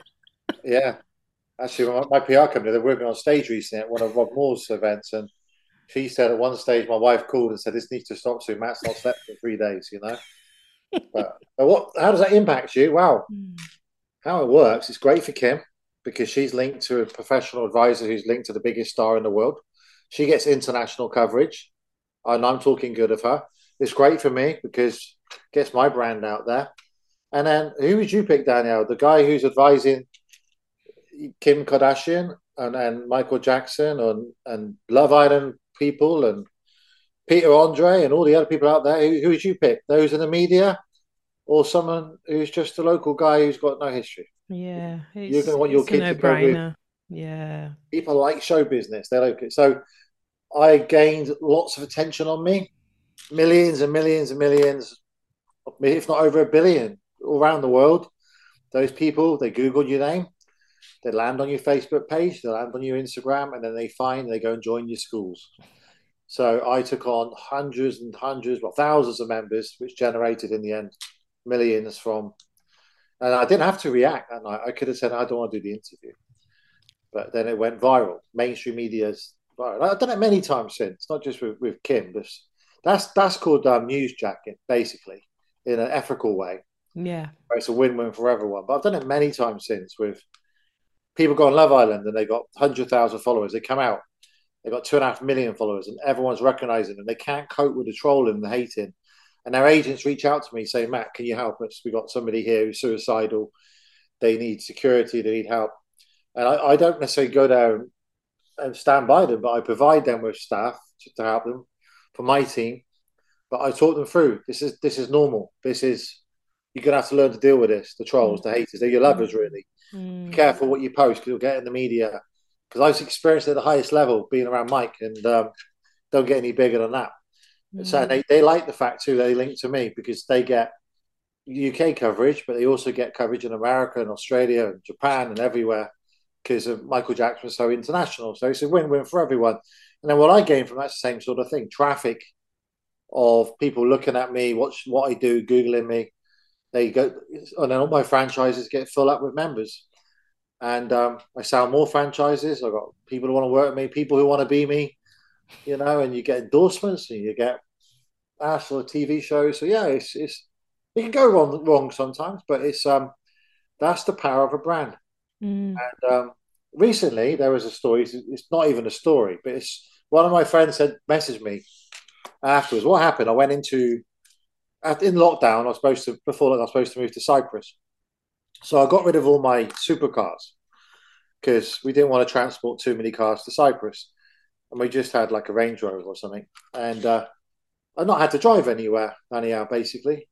yeah. Actually, my, my PR company, they're working on stage recently at one of Rob Moore's events, and she said at one stage, my wife called and said, "This needs to stop soon. Matt's not slept for three days." You know. but, but what? How does that impact you? Wow, Mm, how it works? It's great for Kim because she's linked to a professional advisor who's linked to the biggest star in the world. She gets international coverage, and I'm talking good of her. It's great for me because gets my brand out there. And then who would you pick, Danielle? The guy who's advising Kim Kardashian and, and Michael Jackson and, and Love Island people and Peter Andre and all the other people out there. Who, who would you pick? Those in the media or someone who's just a local guy who's got no history? yeah You're gonna want your kid to go with- yeah people like show business. They like it. So I gained lots of attention on me, millions and millions and millions, if not over a billion, all around the world. Those people, they Google your name, they land on your Facebook page, they land on your Instagram, and then they find they go and join your schools. So I took on hundreds and hundreds, well, thousands of members, which generated in the end millions from. And I didn't have to react that night. I could have said, I don't want to do the interview but then it went viral. Mainstream media's viral. I've done it many times since, not just with, with Kim. This, that's that's called um, news jacking, basically, in an ethical way. yeah It's a win-win for everyone. But I've done it many times since with people go on Love Island and they got hundred thousand followers. They come out, they got two and a half million followers, and everyone's recognizing them. They can't cope with the trolling and the hating, and their agents reach out to me saying, Matt, can you help us? We got somebody here who's suicidal. They need security. They need help. And I, I don't necessarily go there and, and, stand by them, but I provide them with staff to, to help them for my team. But I talk them through. This is this is normal. This is you're gonna have to learn to deal with this. The trolls, mm. the haters, they're your lovers, really. Mm. Be careful what you post because you'll get in the media. Because I was experienced at the highest level being around Mike, and um, don't get any bigger than that. Mm. So they, they like the fact too they link to me because they get UK coverage, but they also get coverage in America and Australia and Japan and everywhere because Michael Jackson was so international. So it's a win-win for everyone. And then what I gain from that's the same sort of thing: traffic of people looking at me, watch what I do, googling me. They go, and then all my franchises get full up with members, and um, I sell more franchises. I've got people who want to work with me, people who want to be me, you know, and you get endorsements and you get asked for TV shows. So yeah, it's it's it can go wrong wrong sometimes, but it's um that's the power of a brand. Mm. And um, recently there was a story. It's not even a story, but it's one of my friends said messaged me afterwards. What happened? I went into in lockdown. I was supposed to before that I was supposed to move to Cyprus, so I got rid of all my supercars because we didn't want to transport too many cars to Cyprus, and we just had like a Range Rover or something, and uh, I not had to drive anywhere anyhow, basically.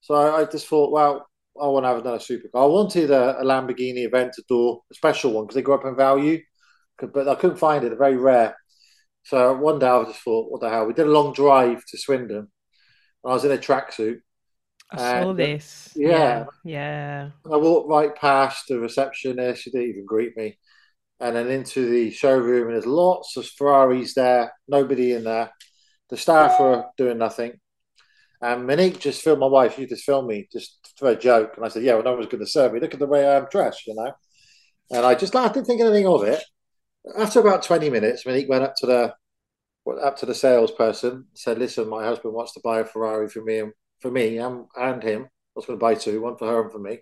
So I, I just thought, well, I want to have another supercar. I wanted a, a Lamborghini Aventador, a special one, because they go up in value, but I couldn't find it. They're very rare. So one day I just thought, what the hell? We did a long drive to Swindon. and I was in a tracksuit. I saw uh, this. Yeah. Yeah. I walked right past the receptionist. She didn't even greet me. And then into the showroom, and there's lots of Ferraris there, nobody in there. The staff were doing nothing. And Monique just filmed my wife. She just filmed me just for a joke. And I said, Yeah, well, no one's going to serve me. Look at the way I'm dressed, you know. And I just I didn't think anything of it. After about 20 minutes, Monique went up to the up to the salesperson, said, Listen, my husband wants to buy a Ferrari for me and for me and, and him. I was going to buy two, one for her and for me.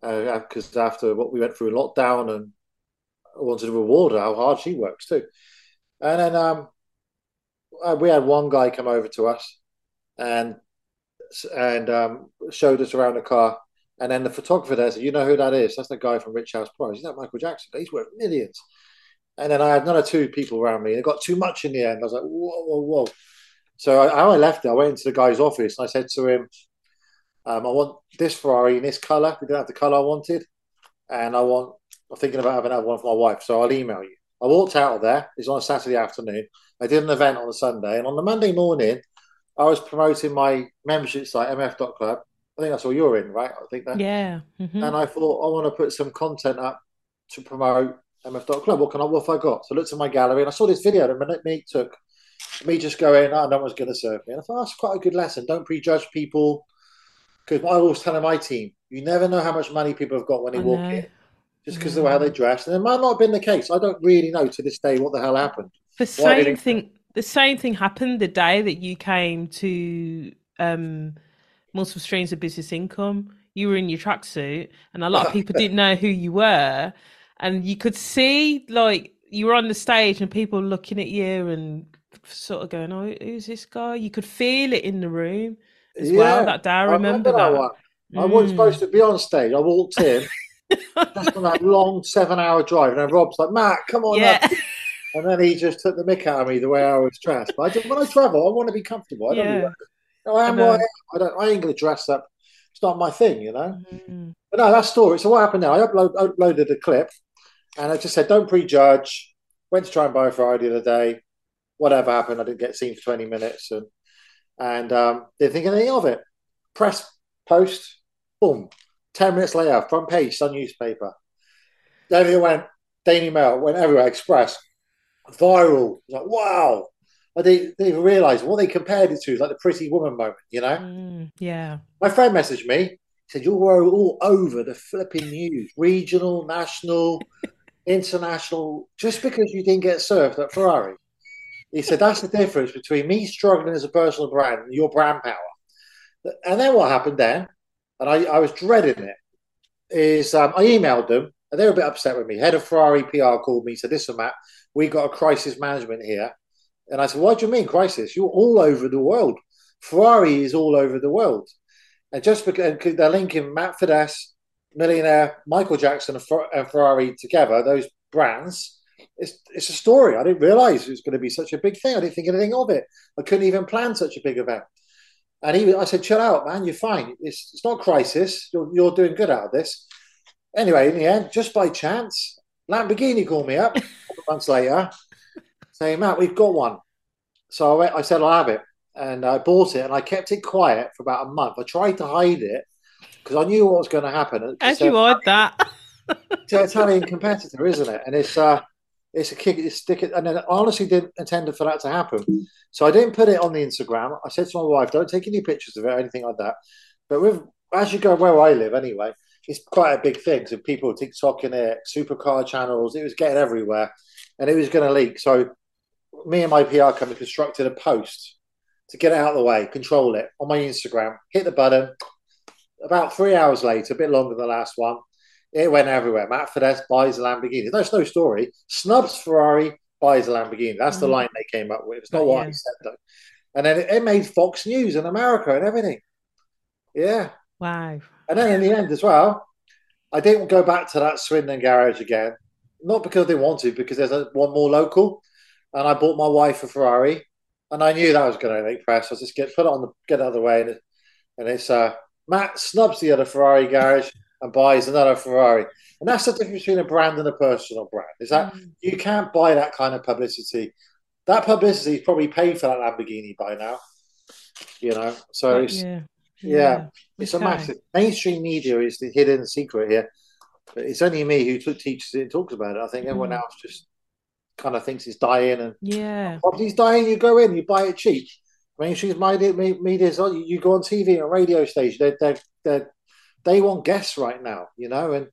Because uh, after what we went through lockdown and I wanted to reward her how hard she works too. And then um, uh, we had one guy come over to us and and um, showed us around the car. And then the photographer there said, "You know who that is? That's the guy from Rich House Prize. He's not Michael Jackson. He's worth millions. And then I had another two people around me. It got too much in the end. I was like, "Whoa, whoa, whoa!" So I, I left it. I went into the guy's office and I said to him, um, "I want this Ferrari in this color. We didn't have the color I wanted, and I want. I'm thinking about having another one for my wife. So I'll email you." I walked out of there. It's on a Saturday afternoon. I did an event on a Sunday, and on the Monday morning, I was promoting my membership site, mf.club. I think that's all you're in, right? I think that. Yeah. Mm-hmm. And I thought, I want to put some content up to promote mf.club. What can I, what have I got? So I looked at my gallery and I saw this video that me took me just going, oh, no one's going to serve me. And I thought, that's quite a good lesson. Don't prejudge people. Because I always tell my team, you never know how much money people have got when they I walk know. in just because of how they dress. And it might not have been the case. I don't really know to this day what the hell happened. The same thing. The same thing happened the day that you came to um, multiple streams of business income. You were in your tracksuit, and a lot of people didn't know who you were, and you could see like you were on the stage and people looking at you and sort of going, "Oh, who's this guy?" You could feel it in the room as yeah, well. That day, I remember, I remember that. that I wasn't supposed to be on stage. I walked in. just on that long seven hour drive. And then Rob's like, Matt, come on yeah. up. And then he just took the mick out of me the way I was dressed. But I just, when I travel, I want to be comfortable. I don't yeah. know. I am I, I don't. I ain't going to dress up. It's not my thing, you know. Mm-hmm. But no, that story. So what happened now? I upload, uploaded a clip, and I just said, "Don't prejudge." Went to try and buy a Ferrari the other day. Whatever happened, I didn't get seen for twenty minutes, and and um, didn't think anything of it. Press post, boom, 10 minutes later, front page, Sun newspaper. Then it went, Daily Mail, went everywhere, Express, viral. Like, wow. I didn't, didn't even realise what they compared it to, is like the pretty woman moment, you know? Mm, yeah. My friend messaged me, said, You're all over the flipping news, regional, national, international, just because you didn't get served at Ferrari. He said, That's the difference between me struggling as a personal brand and your brand power. And then what happened then? and I, I was dreading it, is um, I emailed them and they were a bit upset with me. Head of Ferrari PR called me, said, Listen, Matt, we got a crisis management here. And I said, What do you mean crisis? You're all over the world. Ferrari is all over the world. And just because they're linking Matt Fiddes, millionaire, Michael Jackson, and Ferrari together, those brands, it's, it's a story. I didn't realize it was going to be such a big thing. I didn't think anything of it. I couldn't even plan such a big event. And he, I said, chill out, man. You're fine. It's, it's not crisis. You're, you're doing good out of this. Anyway, in the end, just by chance, Lamborghini called me up months later saying, Matt, we've got one. So I, went, I said, I'll have it. And I bought it and I kept it quiet for about a month. I tried to hide it because I knew what was going to happen. As you would that. it's an Italian competitor, isn't it? And it's uh, it's a kick, it's stick it. And then I honestly didn't intend for that to happen. So I didn't put it on the Instagram. I said to my wife, don't take any pictures of it or anything like that. But with as you go where I live anyway, it's quite a big thing. So people TikToking it, supercar channels, it was getting everywhere and it was going to leak. So me and my PR company constructed a post to get it out of the way, control it on my Instagram, hit the button. About three hours later, a bit longer than the last one, it went everywhere. Matt Fiddes buys a Lamborghini. That's no story. Snubs Ferrari, buys a Lamborghini. That's the mm. line they came up with. It's not what yeah. I said though. And then it, it, made Fox News in America and everything. Yeah. Wow. And then in the end as well, I didn't go back to that Swindon garage again. Not because they wanted, because there's a, one more local. And I bought my wife a Ferrari, and I knew that was going to make press. I just get put it on the get out of the way, and, it, and it's uh, Matt snubs the other Ferrari garage and buys another Ferrari. And that's the difference between a brand and a personal brand. Is that mm. you can't buy that kind of publicity. That publicity is probably paid for that Lamborghini by now. You know, so it's yeah, yeah. yeah. it's okay. a massive mainstream media is the hidden secret here. But it's only me who teaches it and talks about it. I think everyone mm. else just kind of thinks it's dying and yeah, property's dying. You go in, you buy it cheap. Mainstream media, media, you go on TV and radio station. They they they they want guests right now, you know, and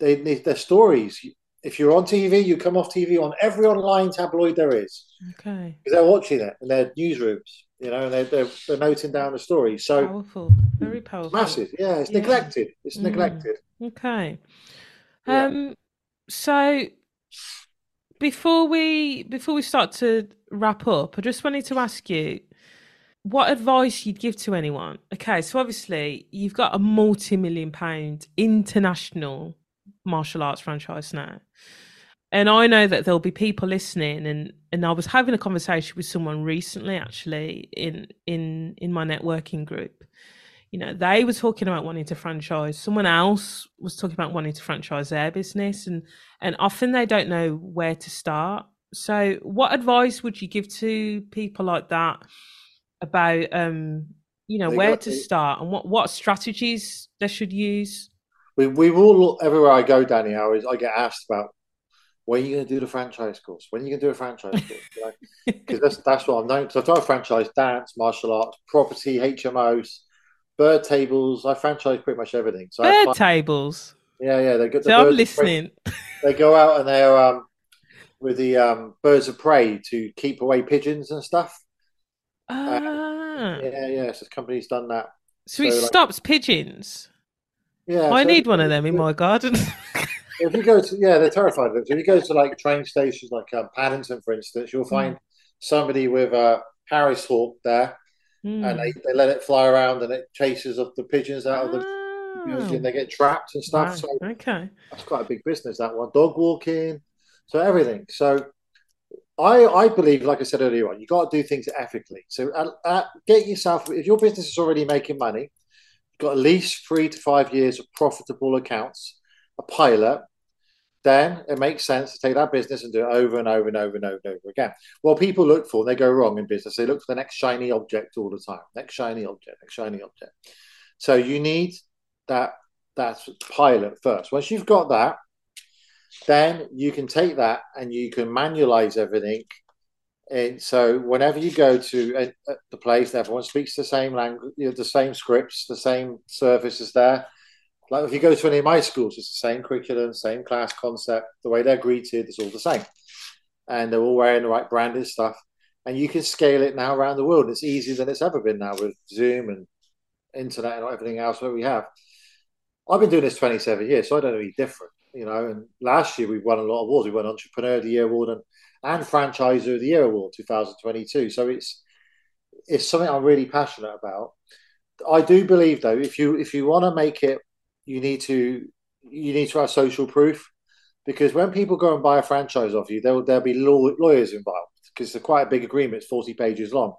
they need their stories. If you're on TV, you come off TV on every online tabloid there is. Okay. Because they're watching it in their newsrooms, you know, and they're, they're, they're noting down the story. So powerful, very powerful, massive. Yeah, it's yeah. neglected. It's mm. neglected. Okay. Yeah. Um. So before we before we start to wrap up, I just wanted to ask you what advice you'd give to anyone. Okay, so obviously you've got a multi-million pound international martial arts franchise now. And I know that there'll be people listening and and I was having a conversation with someone recently actually in in in my networking group. You know, they were talking about wanting to franchise. Someone else was talking about wanting to franchise their business and and often they don't know where to start. So, what advice would you give to people like that about um you know they where to start and what what strategies they should use? we we all everywhere I go, Danny, I always I get asked about when are you going to do the franchise course? When are you going to do a franchise course? Because that's that's what I'm known. Because I've done a franchise dance, martial arts, property, HMOs, bird tables. I franchise pretty much everything. So bird tables. Yeah, yeah, they're good. The so I'm listening. They go out and they're um with the um birds of prey to keep away pigeons and stuff. Ah. Uh, yeah, yeah. So the company's done that. So, so it like, stops pigeons. Yeah, I so need one of them in my garden. if you go to yeah, they're terrified of them. So if you go to like train stations like um, Paddington, for instance, you'll find mm. somebody with a Harris hawk there, mm. and they, they let it fly around and it chases off the pigeons out of the. You know, and they get trapped and stuff. Wow. So okay, that's quite a big business. That one, dog walking, so everything. So I, I believe, like I said earlier on, you got to do things ethically. So uh, uh, get yourself, if your business is already making money, got at least three to five years of profitable accounts, a pilot, then it makes sense to take that business and do it over and over and over and over and over again. What people look for, they go wrong in business, they look for the next shiny object all the time. Next shiny object, next shiny object. So you need that that pilot first. Once you've got that, then you can take that and you can manualize everything and so whenever you go to a, a, the place, everyone speaks the same language, you know, the same scripts, the same services there. Like if you go to any of my schools, it's the same curriculum, same class concept, the way they're greeted is all the same. And they're all wearing the right branded stuff. And you can scale it now around the world. It's easier than it's ever been now with Zoom and internet and everything else that we have. I've been doing this 27 years, so I don't know any different, you know. And last year we won a lot of awards. We won Entrepreneur of the Year award and and Franchiser of the Year award 2022. So it's it's something I'm really passionate about. I do believe though, if you if you want to make it, you need to you need to have social proof because when people go and buy a franchise off you, there'll there'll be law, lawyers involved because it's a quite a big agreement. It's forty pages long,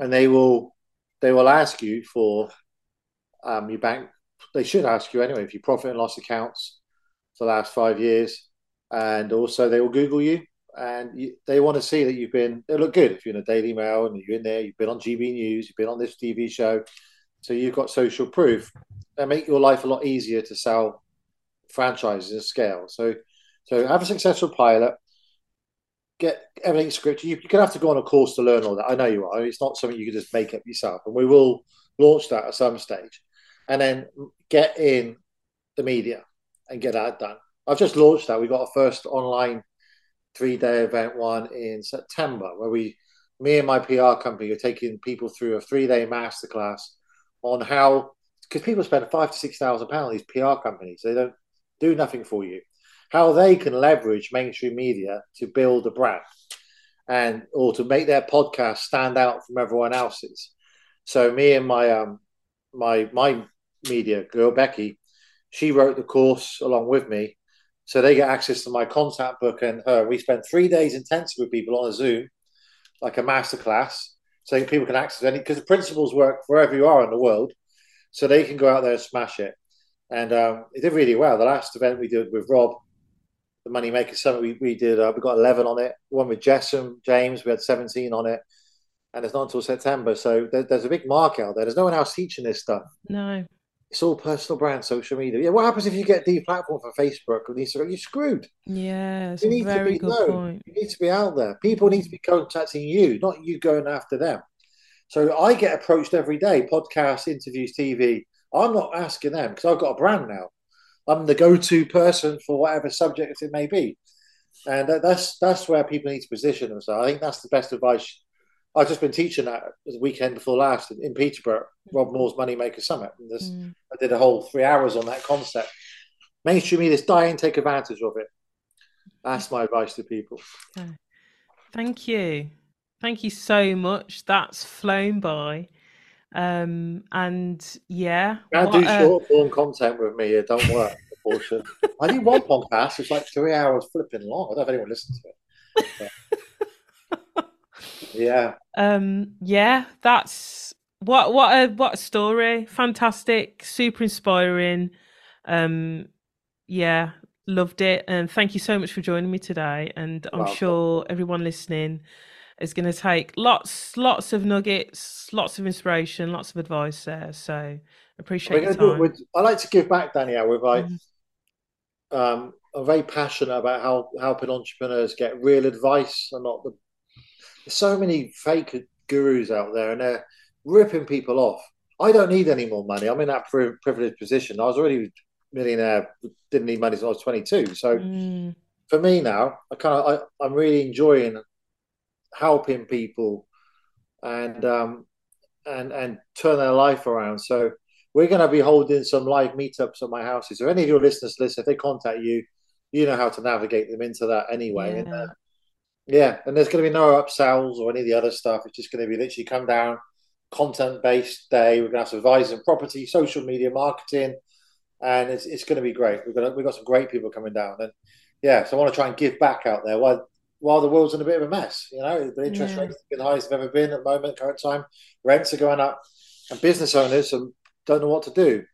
and they will they will ask you for um, your bank. They should ask you anyway if your profit and loss accounts for the last five years, and also they will Google you and you, they want to see that you've been. They look good if you're in a Daily Mail and you're in there. You've been on GB News. You've been on this TV show, so you've got social proof. They make your life a lot easier to sell franchises and scale. So, so have a successful pilot. Get everything scripted. You, you're gonna have to go on a course to learn all that. I know you are. It's not something you can just make up yourself, and we will launch that at some stage, and then get in the media and get that done. I've just launched that. We've got a first online three day event one in September where we, me and my PR company, are taking people through a three day masterclass on how, because people spend five to six thousand pounds on these PR companies, they don't do nothing for you, how they can leverage mainstream media to build a brand and or to make their podcast stand out from everyone else's. So me and my um my my media girl Becky, she wrote the course along with me so they get access to my contact book and her. We spent three days intensive with people on a Zoom, like a masterclass, so people can access any because the principles work wherever you are in the world, so they can go out there and smash it. And um, it did really well. The last event we did with Rob, the Money Moneymaker Summit, we, we did uh, we got eleven on it. One with Jessam James, we had seventeen on it, and it's not until September. So there, there's a big market out there. There's no one else teaching this stuff. No. It's all personal brand, social media. Yeah, what happens if you get deplatformed for Facebook or Instagram? You're screwed. Yeah, you need a very to be good known. point. You need to be out there. People need to be contacting you, not you going after them. So I get approached every day, podcasts, interviews, TV. I'm not asking them because I've got a brand now. I'm the go-to person for whatever subject it may be, and that's that's where people need to position themselves. I think that's the best advice I've just been teaching that the weekend before last in Peterborough, Rob Moore's Moneymaker Summit. Mm. I did a whole three hours on that concept. Mainstream media is dying, take advantage of it. That's my advice to people. Thank you. Thank you so much. That's flown by. Um, and yeah. Can't do short form content with me. It don't work, I did one podcast. It's like three hours flipping long. I don't know if anyone listens to it. Yeah. Um, yeah, that's what what a what a story. Fantastic, super inspiring. Um, yeah, loved it. And thank you so much for joining me today. And I'm sure everyone listening is going to take lots, lots of nuggets, lots of inspiration, lots of advice there. So appreciate your time. With, I like to give back, Danielle, with like, mm-hmm. um, I'm very passionate about how helping entrepreneurs get real advice and not the there's so many fake gurus out there, and they're ripping people off. I don't need any more money. I'm in that privileged position. I was already millionaire, didn't need money until I was 22. So mm. for me now, I kind of I, I'm really enjoying helping people and um, and and turn their life around. So we're going to be holding some live meetups at my houses. So any of your listeners, listen, if they contact you, you know how to navigate them into that anyway. Yeah. And, uh, yeah, and there's going to be no upsells or any of the other stuff. It's just going to be literally come down, content based day. We're going to have some advising property, social media marketing, and it's, it's going to be great. We've got we've got some great people coming down, and yeah, so I want to try and give back out there while while the world's in a bit of a mess. You know, the interest yeah. rates have been the highest they've ever been at the moment, current time. Rents are going up, and business owners don't know what to do.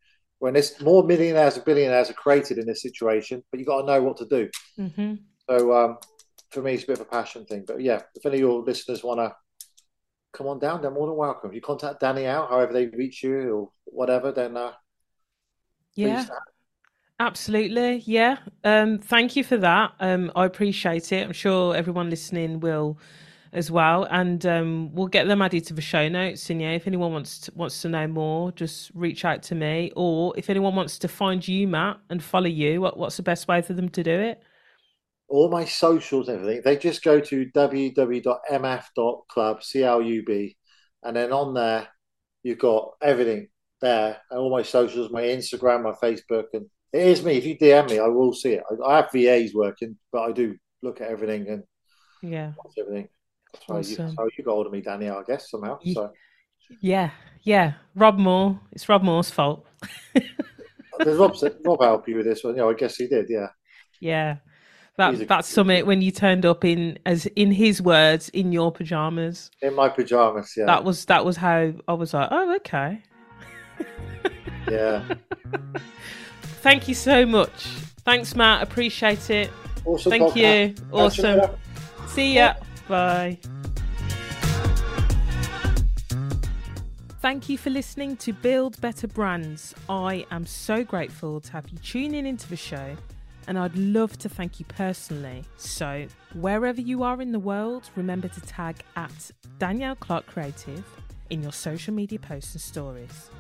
When there's more millionaires and billionaires are created in this situation, but you've got to know what to do. Mm-hmm. So um, for me, it's a bit of a passion thing. But yeah, if any of your listeners want to come on down, they're more than welcome. You contact Danny out, however they reach you or whatever, then uh, yeah. Absolutely, yeah. Um, thank you for that. Um, I appreciate it. I'm sure everyone listening will as well, and um, we'll get them added to the show notes. And yeah, if anyone wants to, wants to know more, just reach out to me. Or if anyone wants to find you, Matt, and follow you, what, what's the best way for them to do it? All my socials, everything, they just go to www.mf.club, C-L-U-B, and then on there, you've got everything there, and all my socials, my Instagram, my Facebook, and it is me. If you DM me, I will see it. I, I have VAs working, but I do look at everything and yeah, everything. That's how, you, Awesome. that's how you got hold of me, Danny, I guess, somehow. Ye- So Yeah, yeah. Rob Moore. It's Rob Moore's fault. does Rob, Rob help you with this one? Yeah, I guess he did, yeah. Yeah. That that summit when you turned up in as in his words in your pajamas. In my pajamas, yeah. That was that was how I was like, oh okay. Yeah. Thank you so much. Thanks, Matt. Appreciate it. Awesome Thank you. Awesome. See ya. Bye. Thank you for listening to Build Better Brands. I am so grateful to have you tuning into the show, and I'd love to thank you personally. So, wherever you are in the world, remember to tag at Danielle Clarke Creative in your social media posts and stories.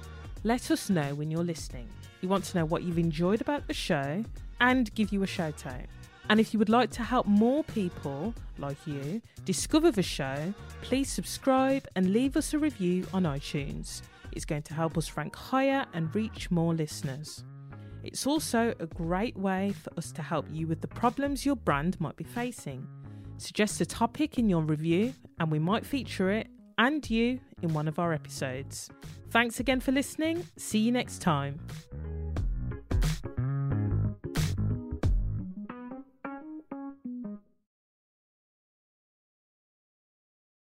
Let us know when you're listening. We want to know what you've enjoyed about the show and give you a shout out. And if you would like to help more people like you discover the show, please subscribe and leave us a review on iTunes. It's going to help us rank higher and reach more listeners. It's also a great way for us to help you with the problems your brand might be facing. Suggest a topic in your review, and we might feature it and you in one of our episodes. Thanks again for listening. See you next time.